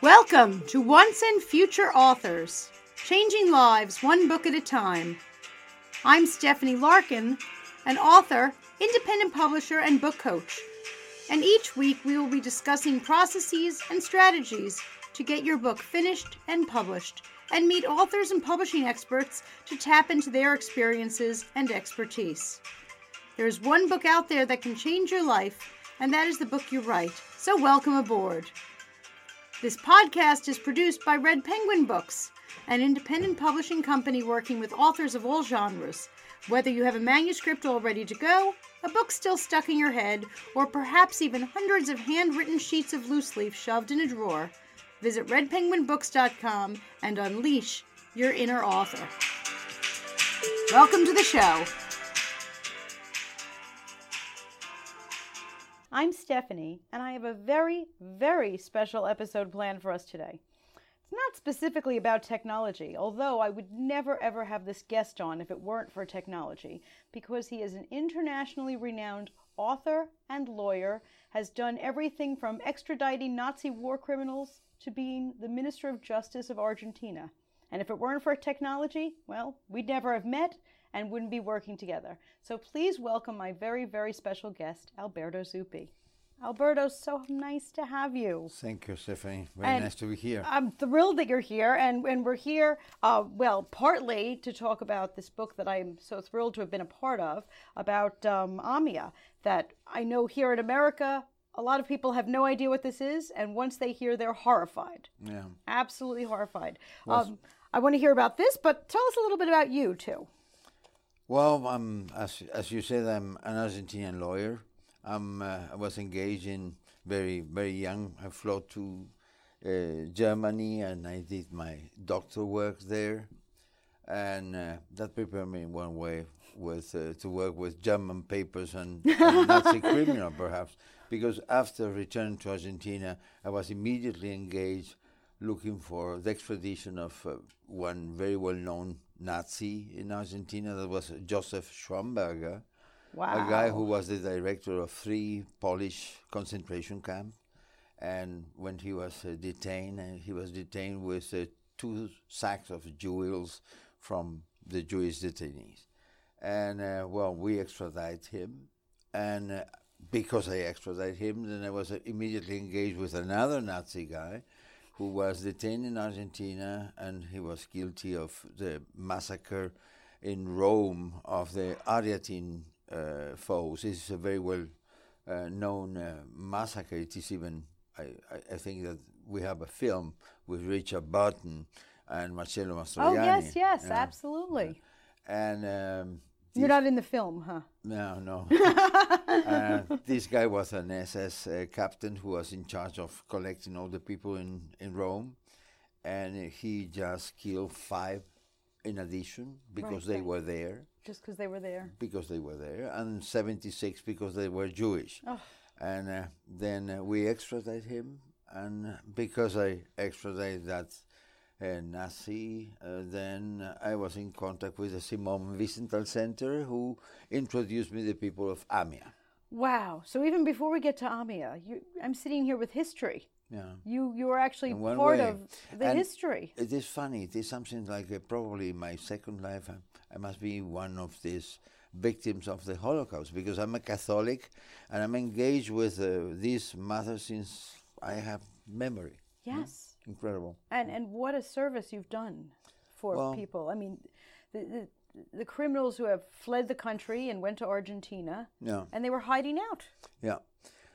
Welcome to Once and Future Authors, changing lives one book at a time. I'm Stephanie Larkin, an author, independent publisher, and book coach. And each week we will be discussing processes and strategies to get your book finished and published, and meet authors and publishing experts to tap into their experiences and expertise. There's one book out there that can change your life, and that is the book you write. So, welcome aboard. This podcast is produced by Red Penguin Books, an independent publishing company working with authors of all genres. Whether you have a manuscript all ready to go, a book still stuck in your head, or perhaps even hundreds of handwritten sheets of loose leaf shoved in a drawer, visit redpenguinbooks.com and unleash your inner author. Welcome to the show. I'm Stephanie, and I have a very, very special episode planned for us today. It's not specifically about technology, although I would never ever have this guest on if it weren't for technology, because he is an internationally renowned author and lawyer, has done everything from extraditing Nazi war criminals to being the Minister of Justice of Argentina. And if it weren't for technology, well, we'd never have met and wouldn't be working together. So please welcome my very, very special guest, Alberto Zuppi. Alberto, so nice to have you. Thank you, Stephanie. Very And nice to be here. I'm thrilled that you're here, and, and we're here, uh, well, partly to talk about this book that I'm so thrilled to have been a part of about um, Amia. That I know here in America, a lot of people have no idea what this is, and once they hear, they're horrified. yeah. Absolutely horrified. Um, I want to hear about this, but tell us a little bit about you, too. Well, um, as as you said, I'm an Argentinian lawyer. I'm, uh, I was engaged in very very young. I flew to uh, Germany and I did my doctor work there, and uh, that prepared me in one way with uh, to work with German papers and, and Nazi criminal perhaps because after returning to Argentina, I was immediately engaged looking for the extradition of uh, one very well known Nazi in Argentina that was Joseph Schwammberger, a guy who was the director of three Polish concentration camps. And when he was uh, detained, uh, he was detained with uh, two sacks of jewels from the Jewish detainees. And uh, well, we extradite him. And uh, because I extradite him, then I was uh, immediately engaged with another Nazi guy who was detained in Argentina and he was guilty of the massacre in Rome of the Ardeatine uh, foes. It's a very well uh, known uh, massacre. It is even, I, I, I think that we have a film with Richard Burton and Marcello Mastroianni. Oh, yes, yes, absolutely. And um, You're not in the film, huh? no, no. uh, this guy was an SS uh, captain who was in charge of collecting all the people in, in Rome, and he just killed five in addition because they right. were there, Just because they were there. because they were there, and 76 because they were Jewish. Oh. And uh, then uh, we extradite him, and because I extradite that Nazi, uh, then I was in contact with the Simon Wiesenthal Center, who introduced me the people of Amia. Wow. So even before we get to Amia, you, I'm sitting here with history. Yeah. You you were actually part way. of the And history. It is funny. It is something like uh, probably my second life, I, I must be one of these victims of the Holocaust because I'm a Catholic and I'm engaged with uh, this matter since I have memory. Yes. Incredible. And and what a service you've done for Well- people. I mean, the, the the criminals who have fled the country and went to Argentina Yeah. and they were hiding out. Yeah.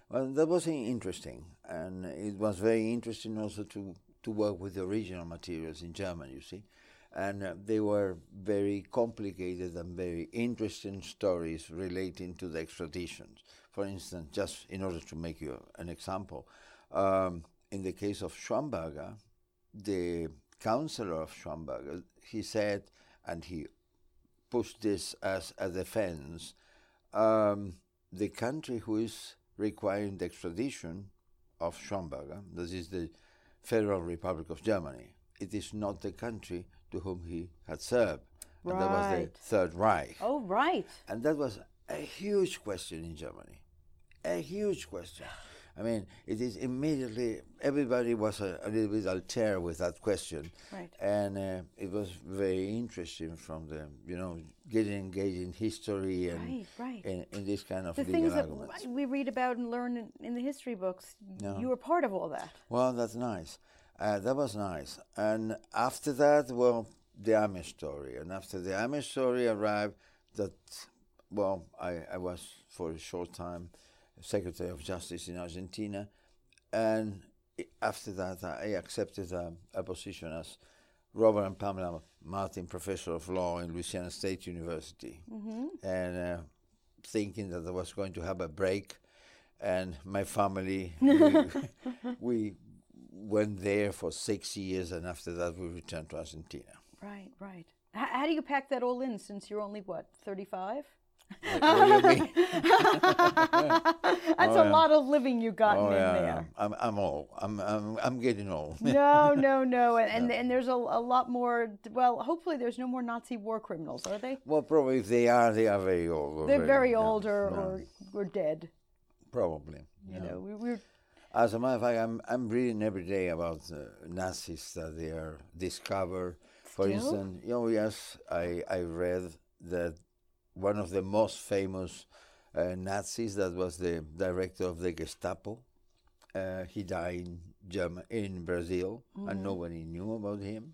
Well, that was interesting, and it was very interesting also to to work with the original materials in German. You see, and uh, they were very complicated and very interesting stories relating to the extraditions. For instance, just in order to make you an example, um, in the case of Schwammberger, the counselor of Schwammberger, he said, and he pushed this as a defense. Um, the country who is requiring the extradition of Schwammberger, this is the Federal Republic of Germany. It is not the country to whom he had served. And that was the Third Reich. Oh, right. And that was a huge question in Germany. A huge question. I mean, it is immediately everybody was a, a little bit altered with that question, Right. and uh, it was very interesting from the you know getting engaged in history and Right, right. in, in this kind of The things that we read about and learn in, in the history books, No. you were part of all that. Well, that's nice. Uh, that was nice. And after that, well, the AMIA's story. And after the AMIA's story arrived, that, well, I, I was for a short time Secretary of Justice in Argentina. And after that, uh, I accepted a, a position as Robert and Pamela Martin Professor of Law in Louisiana State University. Mm-hmm. And uh, thinking that I was going to have a break. And my family, we, we went there for six years, and after that, we returned to Argentina. Right, right. H- how do you pack that all in since you're only, what, 35? What, what do you mean? That's a lot of living you've gotten Oh, in yeah, there. I'm, I'm old. I'm, I'm, I'm getting old. no, no, no. And, and, and there's a, a lot more, well, hopefully there's no more Nazi war criminals, are they? well, probably if they are, they are very old. They're very yeah, old or, yeah, or, or dead. probably. You yeah. know, we, we're, As a matter of fact, I'm, I'm reading every day about uh, Nazis that they are discovered. For Still? instance, oh yes, I, I read that one of the most famous uh, Nazis, that was the director of the Gestapo, uh, he died in German, in Brazil, and nobody knew about him.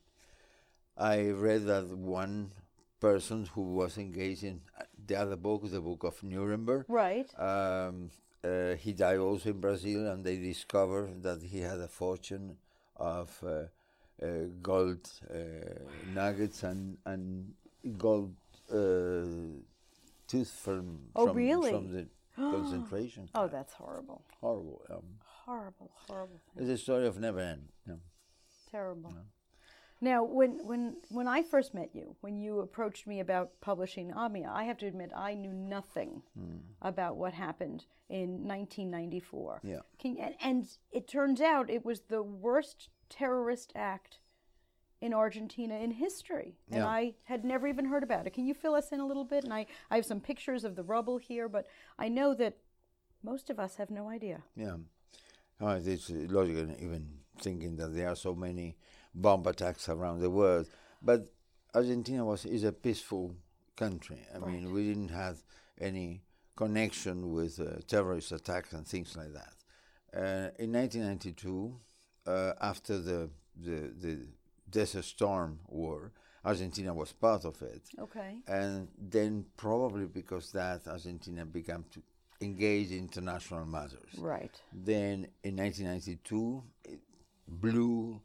I read that one person who was engaged in uh, the other book, the book of Nuremberg, right. um, uh, he died also in Brazil, and they discovered that he had a fortune of uh, uh, gold uh, nuggets and and gold uh, tooth from Oh, from, really? from the concentration. Oh, that's horrible. Horrible. Um, Horrible, horrible. thing. it's a story of never end. Yeah. Terrible. Now, when, when, when I first met you, when you approached me about publishing Amia, I have to admit I knew nothing about what happened in 1994. Yeah. Can, and, and it turns out it was the worst terrorist act in Argentina in history. And Yeah. I had never even heard about it. Can you fill us in a little bit? And I, I have some pictures of the rubble here, but I know that most of us have no idea. Yeah. Oh, it's logical even thinking that there are so many bomb attacks around the world. But Argentina was is a peaceful country. I mean, we didn't have any connection with uh, terrorist attacks and things like that. Uh, in 1992, uh, after the, the the Desert Storm War, Argentina was part of it. Okay. And then probably because that Argentina began to engage in international matters. Right. Then in 1992, it blew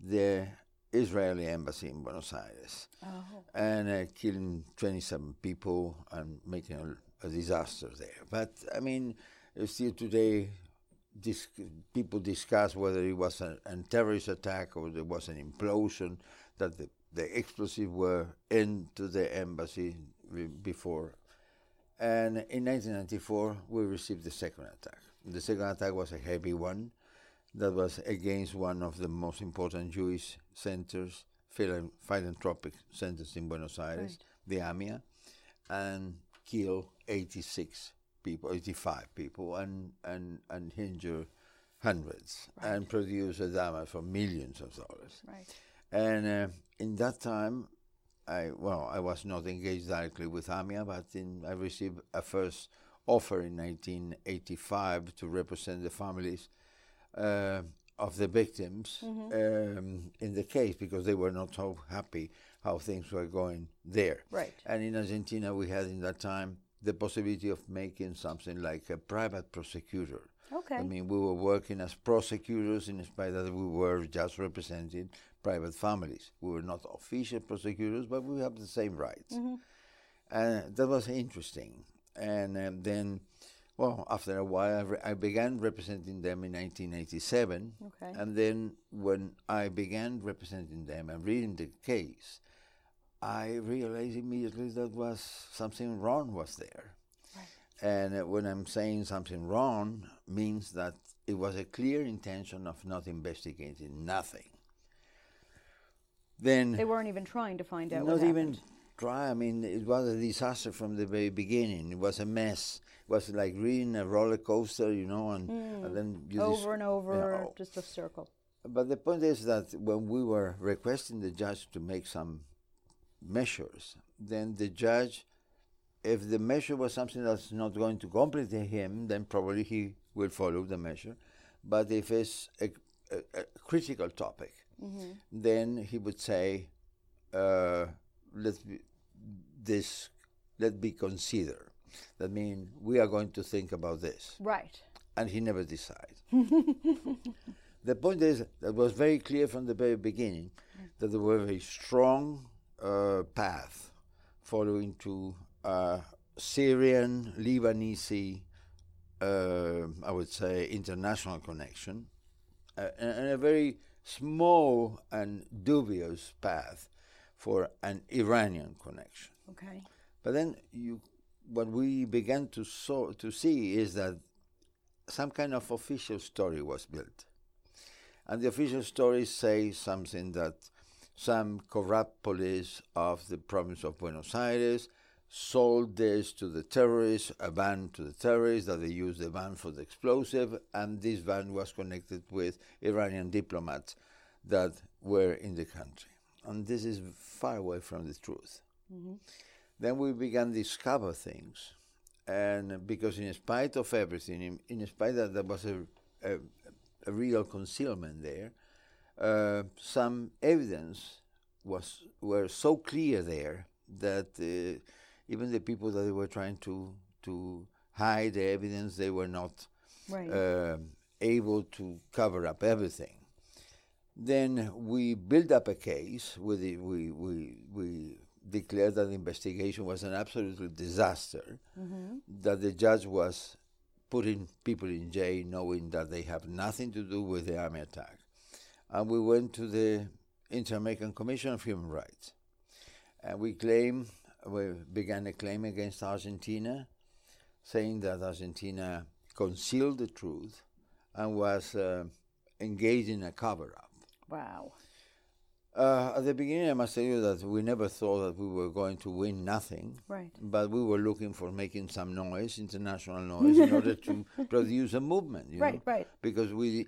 the Israeli embassy in Buenos Aires Oh. and uh, killing 27 people and making a, a disaster there. But I mean, still today, dis- people discuss whether it was a, a terrorist attack or there was an implosion, that the, the explosives were into the embassy be- before. And in 1994, we received the second attack. The second attack was a heavy one that was against one of the most important Jewish centers, philan- philanthropic centers in Buenos Aires, the AMIA, and killed 86 people, 85 people, and, and, and injured hundreds, and produce a damage for millions of dollars. Right. And uh, in that time, I well, I was not engaged directly with AMIA, but in, I received a first offer in 1985 to represent the families uh, of the victims um, in the case because they were not so happy how things were going there. Right. And in Argentina, we had in that time the possibility of making something like a private prosecutor. Okay. I mean, we were working as prosecutors in spite that we were just representing private families. We were not official prosecutors, but we have the same rights. And that was interesting. And um, then, well, after a while, I, re- I began representing them in 1987. Okay. And then when I began representing them and reading the case, I realized immediately that was something wrong was there. And uh, when I'm saying something wrong, means that it was a clear intention of not investigating nothing. Then They weren't even trying to find out not even trial, I mean, it was a disaster from the very beginning. It was a mess. It was like reading a roller coaster, you know, and, and then you Over and over, Yeah, oh. just a circle. But the point is that when we were requesting the judge to make some measures, then the judge, if the measure was something that's not going to complicate him, then probably he will follow the measure. But if it's a, a, a critical topic, then he would say, uh, "Let's be, this let be considered." That means we are going to think about this Right. and he never decides. the point is that was very clear from the very beginning that there were very strong uh, path following to uh, Syrian, Lebanese, uh, I would say, international connection, uh, and, and a very small and dubious path for an Iranian connection. Okay. But then you, what we began to saw, to see is that some kind of official story was built, and the official story says something that some corrupt police of the province of Buenos Aires sold this to the terrorists, a van to the terrorists, that they used the van for the explosive, and this van was connected with Iranian diplomats that were in the country. And this is far away from the truth. Mm-hmm. Then we began to discover things, and because in spite of everything, in, in spite that there was a, a, a real concealment there, uh, some evidence was were so clear there that uh, even the people that they were trying to to hide the evidence, they were not Right. uh, able to cover up everything. Then we built up a case. With the, we, we, we declared that the investigation was an absolute disaster, that the judge was putting people in jail knowing that they have nothing to do with the AMIA attack. And we went to the Inter American Commission of Human Rights. And we claim, we began a claim against Argentina, saying that Argentina concealed the truth and was uh, engaged in a cover up. wow. Uh, at the beginning, I must tell you that we never thought that we were going to win nothing. Right. But we were looking for making some noise, international noise, in order to produce a movement. You Right, know? right. Because we,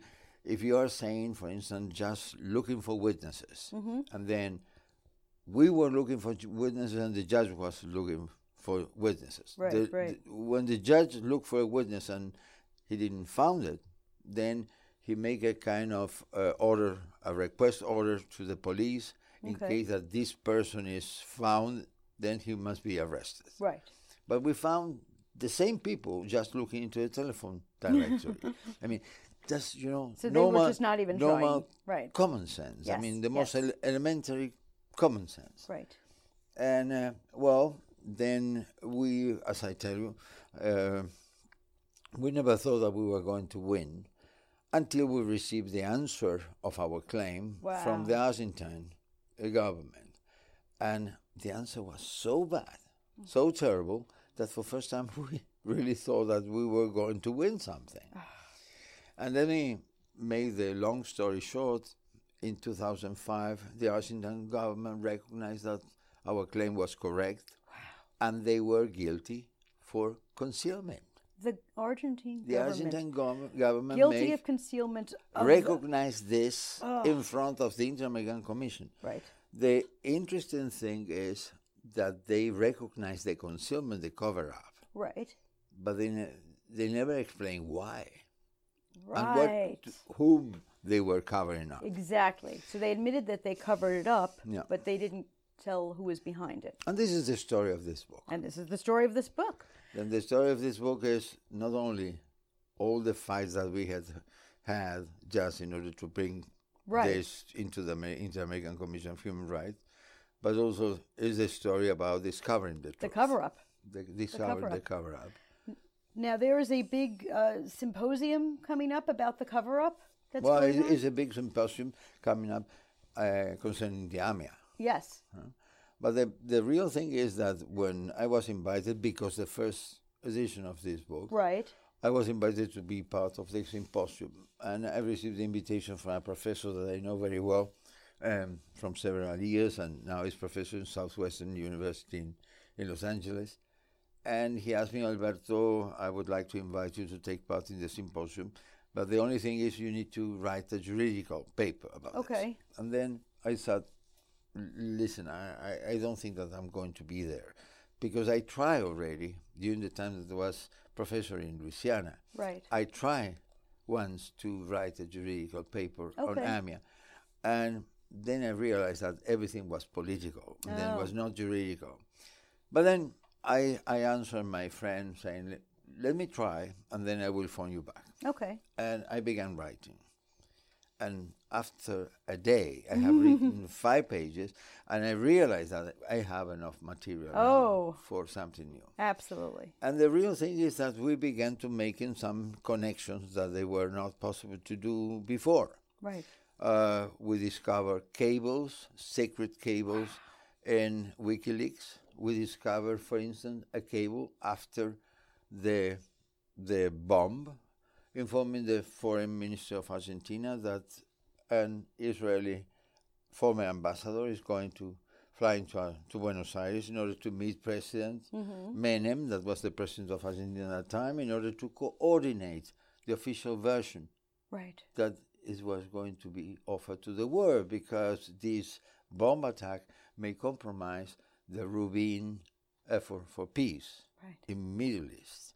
if you are saying, for instance, just looking for witnesses, Mm-hmm. and then we were looking for witnesses, and the judge was looking for witnesses. Right, The- right. the- when the judge looked for a witness and he didn't found it, then he make a kind of uh, order, a request order to the police in Okay. case that this person is found, then he must be arrested. Right. But we found the same people just looking into a telephone directory. I mean, just you know, So they were normal, just not even normal trying. Right. common sense. I mean, the most yes. ele- elementary common sense. Right. And uh, well, then we, as I tell you, uh, we never thought that we were going to win until we received the answer of our claim from the Argentine government. And the answer was so bad, so terrible, that for the first time we really thought that we were going to win something. And let me make the long story short. In 2005, the Argentine government recognized that our claim was correct, and they were guilty for concealment. The Argentine The government Argentine gov- government guilty of concealment of recognized this in front of the Inter-American Commission. Right. The interesting thing is that they recognize the concealment, the cover-up, Right. but they, ne- they never explain why Right. and what, whom they were covering up. Exactly. So they admitted that they covered it up, Yeah. but they didn't tell who was behind it. And this is the story of this book. And this is the story of this book. Then the story of this book is not only all the fights that we had had just in order to bring Right. this into the Inter-American Commission of Human Rights, but also is a story about discovering the truth. The cover up. The, discovering the cover-up. The cover-up. Now there is a big uh, symposium coming up about the cover up. That's Well, it on? a big symposium coming up uh, concerning the AMIA. Yes. But the, the real thing is that when I was invited, because the first edition of this book, Right. I was invited to be part of the symposium, and I received the invitation from a professor that I know very well, um, from several years, and now he's professor in Southwestern University in, in Los Angeles. And he asked me, Alberto, I would like to invite you to take part in the symposium, but the only thing is you need to write a juridical paper about it. Okay. And then I thought, listen, I, I, I don't think that I'm going to be there because I tried already during the time that I was professor in Louisiana. Right. I tried once to write a juridical paper on Okay. AMIA, and then I realized that everything was political, and then it Oh. was not juridical. But then I, I answered my friend saying, "Let- me try, and then I will phone you back. Okay. And I began writing. And after a day, I have written five pages, and I realized that I have enough material Oh. for something new. Absolutely. And the real thing is that we began to making some connections that they were not possible to do before. Right. Uh, we discovered cables, secret cables, in WikiLeaks. We discovered, for instance, a cable after the the bomb, informing the foreign minister of Argentina that an Israeli former ambassador is going to fly into, uh, to Buenos Aires in order to meet President Menem, that was the president of Argentina at that time, in order to coordinate the official version Right. that is was going to be offered to the world because this bomb attack may compromise the Rabin effort for peace Right. in Middle East.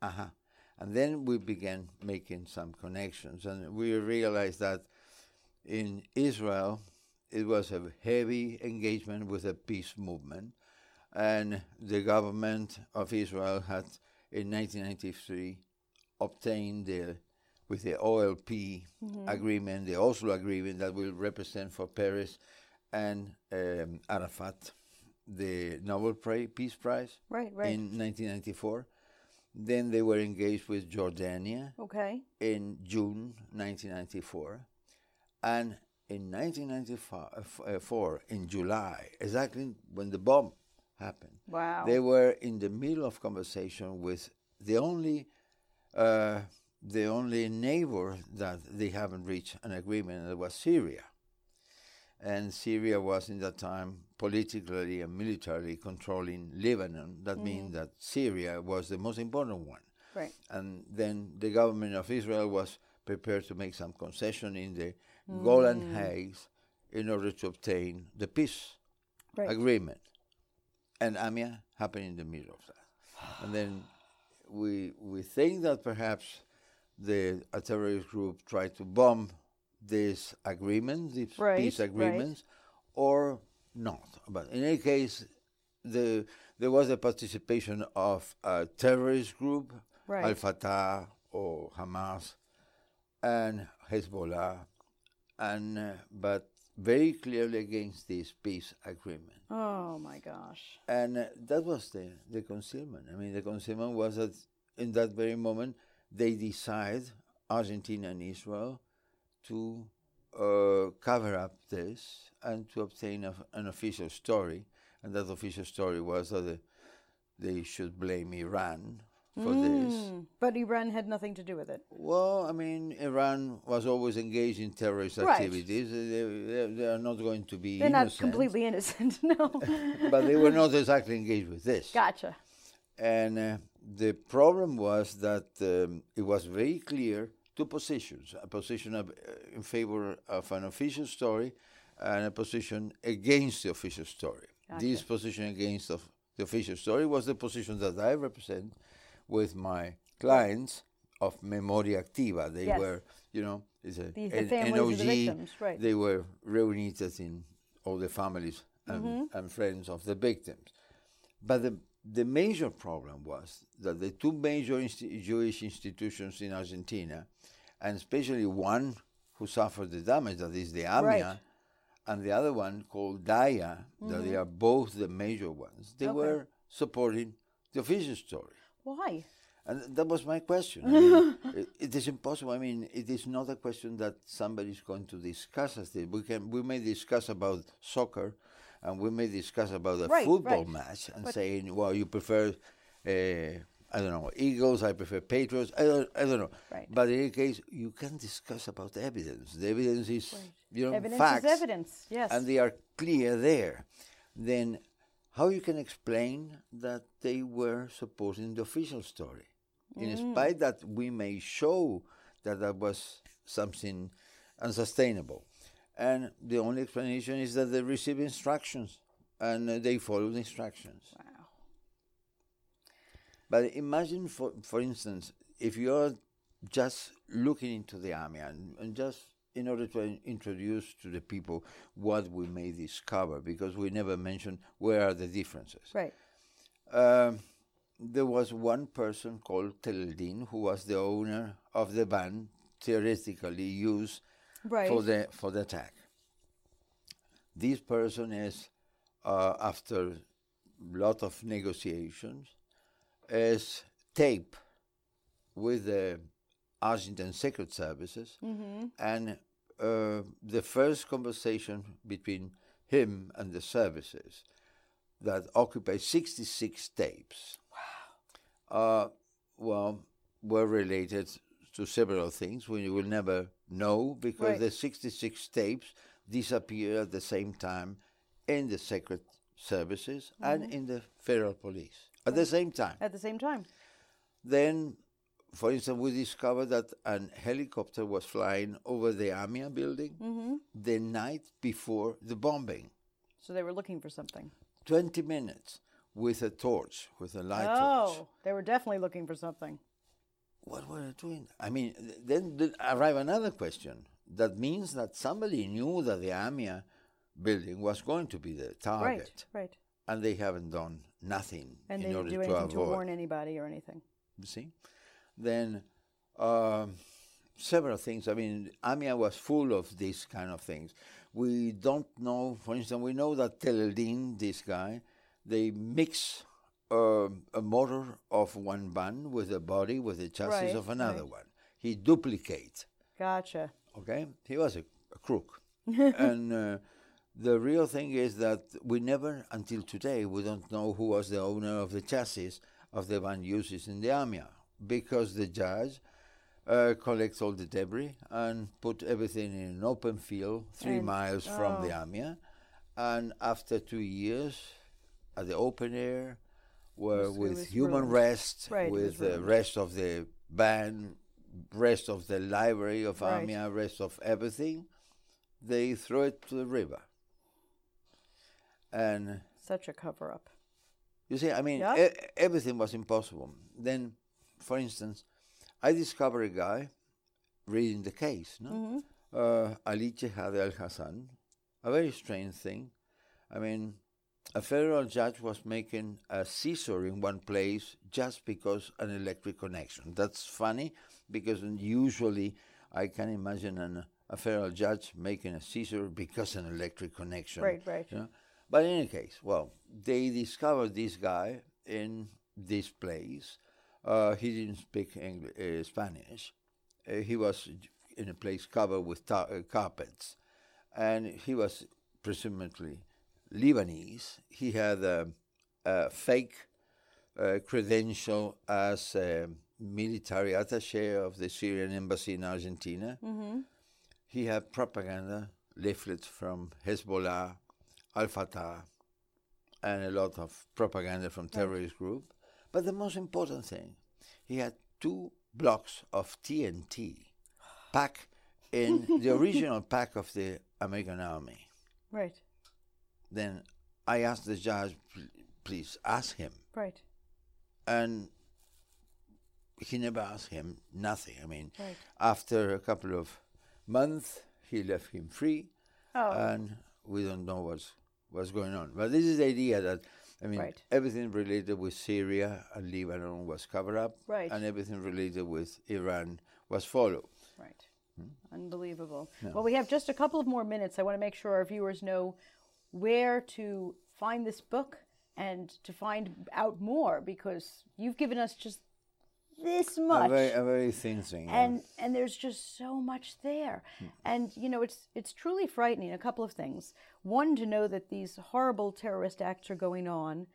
Uh-huh. And then we began making some connections, and we realized that in Israel it was a heavy engagement with the peace movement, and the government of Israel had in 1993 obtained the with the OLP agreement, the Oslo agreement that will represent for Peres and um, Arafat the Nobel Pri- Peace Prize Right. Right. in 1994. Then they were engaged with Jordania okay. in June 1994. And in 1994, in July, exactly when the bomb happened, Wow. they were in the middle of conversation with the only uh, the only neighbor that they haven't reached an agreement, and that was Syria. And Syria was in that time politically and militarily controlling Lebanon. That mm. means that Syria was the most important one. right. And then the government of Israel was prepared to make some concession in the mm. Golan Heights in order to obtain the peace Right. agreement. And AMIA happened in the middle of that. and then we we think that perhaps the a terrorist group tried to bomb this agreement, these Right, peace right. agreements, or not. But in any case, the there was a participation of a terrorist group, Right. Al Fatah or Hamas, and Hezbollah, and uh, but very clearly against this peace agreement. Oh my gosh. And uh, that was the, the concealment. I mean, the concealment was that in that very moment, they decide, Argentina and Israel, to uh, cover up this and to obtain a, an official story. And that official story was that the, they should blame Iran for this. Mm, But Iran had nothing to do with it. Well, I mean, Iran was always engaged in terrorist Right. activities. They, they, they are not going to be They're not completely innocent. No. but they were not exactly engaged with this. gotcha. And uh, the problem was that um, it was very clear two positions a position of, uh, in favor of an official story and a position against the official story. This position against of the official story was the position that I represent with my clients of Memoria Activa. They Yes. were, you know, it's a, The- the an of the NOG. victims, right. They were reunited in all the families and, Mm-hmm. and friends of the victims. But the, the major problem was that the two major insti- Jewish institutions in Argentina, and especially one who suffered the damage, that is the AMIA, Right. and the other one called DAIA, that they are both the major ones, they Mm-hmm. Okay. were supporting the official story. Why? And that was my question. I mean, it, it is impossible. I mean, it is not a question that somebody is going to discuss as this. We can, we may discuss about soccer, and we may discuss about a Right, football right. match, and saying, well, you prefer, uh, I don't know, Eagles. I prefer Patriots. I don't, I don't know. Right. But in any case, you can discuss about evidence. The evidence is you know, Evidence facts, is evidence. Yes. and they are clear there, then how you can explain that they were supporting the official story, in Mm. spite that we may show that that was something unsustainable, and the only explanation is that they received instructions and uh, they followed instructions. wow. But imagine, for for instance, if you're just looking into the AMIA and, and just in order to in- introduce to the people what we may discover, because we never mentioned where are the differences. Right. Um, there was one person called Telleldín who was the owner of the van theoretically used Right. for the for the attack. This person is, uh, after lot of negotiations, is tape with the Argentine Secret Services, Mm-hmm. and uh, the first conversation between him and the services that occupied 66 tapes. Wow. Uh, well, were related to several things we will never know because Right. the 66 tapes disappear at the same time in the secret services and in the federal police at the same time. At the same time. Then, for instance, we discovered that an helicopter was flying over the AMIA building Mm-hmm. the night before the bombing. So they were looking for something. 20 minutes with a torch, with a light torch. Oh, they were definitely looking for something. What were they doing? I mean, th- then th- arrive another question. That means that somebody knew that the AMIA building was going to be the target, Right. Right. and they haven't done nothing And in they order didn't do to anything avoid. to warn anybody or anything. You see? Then um, several things. I mean, AMIA was full of these kind of things. We don't know, for instance, we know that Telleldín, this guy, they mix uh, a motor of one van with the body, with the chassis Right, of another right. one. He duplicates, Gotcha. okay? He was a, a crook. and uh, the real thing is that we never, until today, we don't know who was the owner of the chassis of the van uses in the AMIA because the judge uh, collects all the debris and put everything in an open field three And- miles from the oh. AMIA. And after two years, at the open air, where was- it with human rest, Right, with the rest of the band, rest of the library of Right. AMIA, rest of everything, they throw it to the river. And Such a cover up. you see, I mean, Yeah. e- everything was impossible. Then, for instance, I discovered a guy reading the case, no? Mm-hmm. Uh, Ali Chehad Al Hassan, a very strange thing. I mean, a federal judge was making a seizure in one place just because an electric connection. That's funny because usually I can imagine an, a federal judge making a seizure because an electric connection. Right, right. you know? But in any case, well, they discovered this guy in this place. Uh, he didn't speak English, uh, Spanish. Uh, he was in a place covered with ta- uh, carpets, and he was presumably Lebanese. He had a, a fake uh, credential as a military attaché of the Syrian embassy in Argentina. Mm-hmm. He had propaganda leaflets from Hezbollah, Al Fatah, and a lot of propaganda from terrorist group. But the most important thing, he had two blocks of TNT packed in the original pack of the American army. Right. Then I asked the judge, please ask him. Right. And he never asked him nothing. I mean, Right. after a couple of months, he left him free. Oh. and we don't know what's what's going on. But this is the idea that I mean Right. everything related with Syria and Lebanon was covered up, Right. and everything related with Iran was followed. Right. Hmm? Unbelievable. Well, we have just a couple of more minutes. I want to make sure our viewers know where to find this book and to find out more because you've given us just this much. A very, a very thin thing. and and there's just so much there hmm. and you know it's it's truly frightening a couple of things one to know that these horrible terrorist acts are going on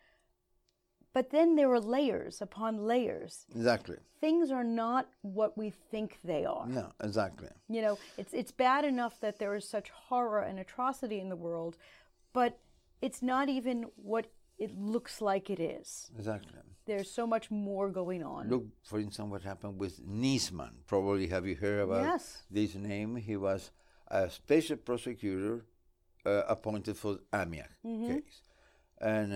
but then there are layers upon layers. Exactly. Things are not what we think they are. No, exactly. You know, it's it's bad enough that there is such horror and atrocity in the world, but it's not even what it looks like it is. Exactly. There's so much more going on. Look, for instance, what happened with Nisman. Probably have you heard about Yes. this name? He was a special prosecutor uh, appointed for Amiak case, and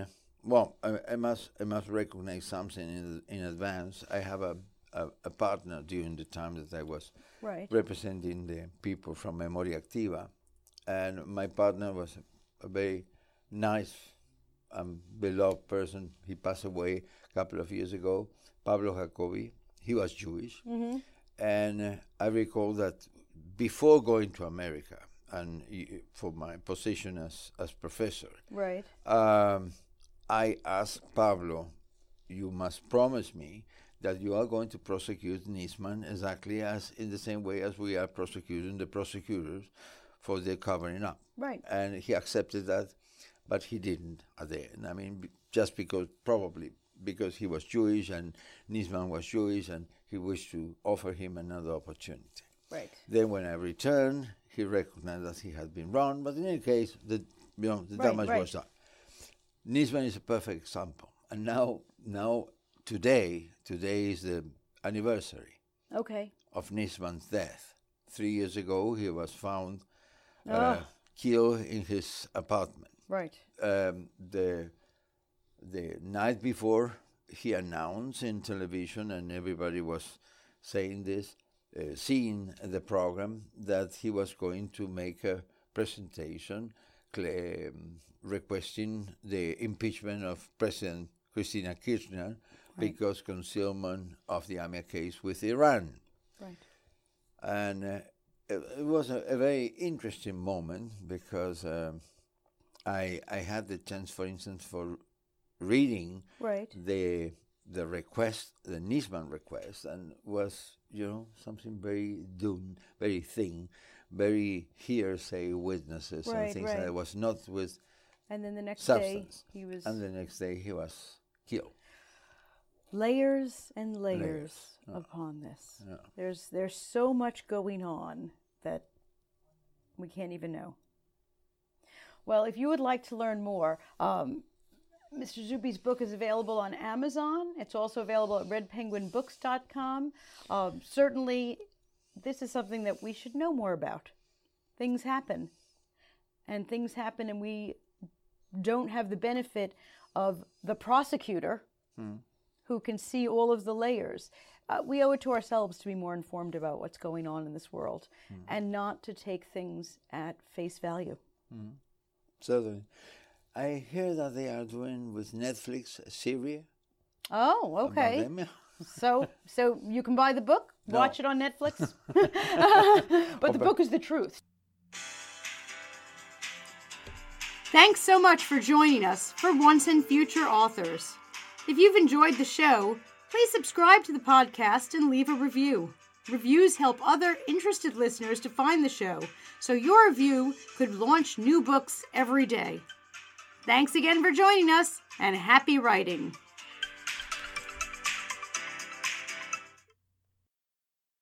well, I, I must I must recognize something in in advance. I have a, a, a partner during the time that I was Right. representing the people from Memoria Activa, and my partner was a, very nice and beloved person. He passed away a couple of years ago, Pablo Jacobi. He was Jewish, and uh, I recall that before going to America and for my position as as professor, Right. um, I asked Pablo, you must promise me that you are going to prosecute Nisman exactly as in the same way as we are prosecuting the prosecutors for their covering up. Right. And he accepted that, but he didn't at the end. I mean, just because, probably because he was Jewish and Nisman was Jewish and he wished to offer him another opportunity. Right. Then when I returned, he recognized that he had been wrong, but in any case, the, you know, the Right, damage right. was done. Nisman is a perfect example. And now, now, today, today is the anniversary Okay. of Nisman's death. Three years ago, he was found uh, Ah. killed in his apartment. Right. Um, the the night before, he announced in television, and everybody was saying this, uh, seeing the program, that he was going to make a presentation cla- um, requesting the impeachment of President Cristina Kirchner because concealment of the Amia case with Iran Right. and uh, it, was a, a very interesting moment because um, I I had the chance, for instance, for reading Right. the the request, the Nisman request, and was you know something very dun, very thin, very hearsay witnesses Right, and things right. that. was not with And then the next substance. day he was and the next day he was killed. Layers and layers, Layers, upon this. Yeah. There's there's so much going on that we can't even know. Well, if you would like to learn more, um, Mr. Zuppi's book is available on Amazon. It's also available at redpenguinbooks.com. Um, certainly, this is something that we should know more about. Things happen, and things happen, and we don't have the benefit of the prosecutor who can see all of the layers. Uh, we owe it to ourselves to be more informed about what's going on in this world and not to take things at face value. Certainly, I hear that they are doing with Netflix a series. Oh, okay. So, so you can buy the book, No. watch it on Netflix, but the book is the truth. Thanks so much for joining us for Once and Future Authors. If you've enjoyed the show, please subscribe to the podcast and leave a review. Reviews help other interested listeners to find the show, so your review could launch new books every day. Thanks again for joining us, and happy writing!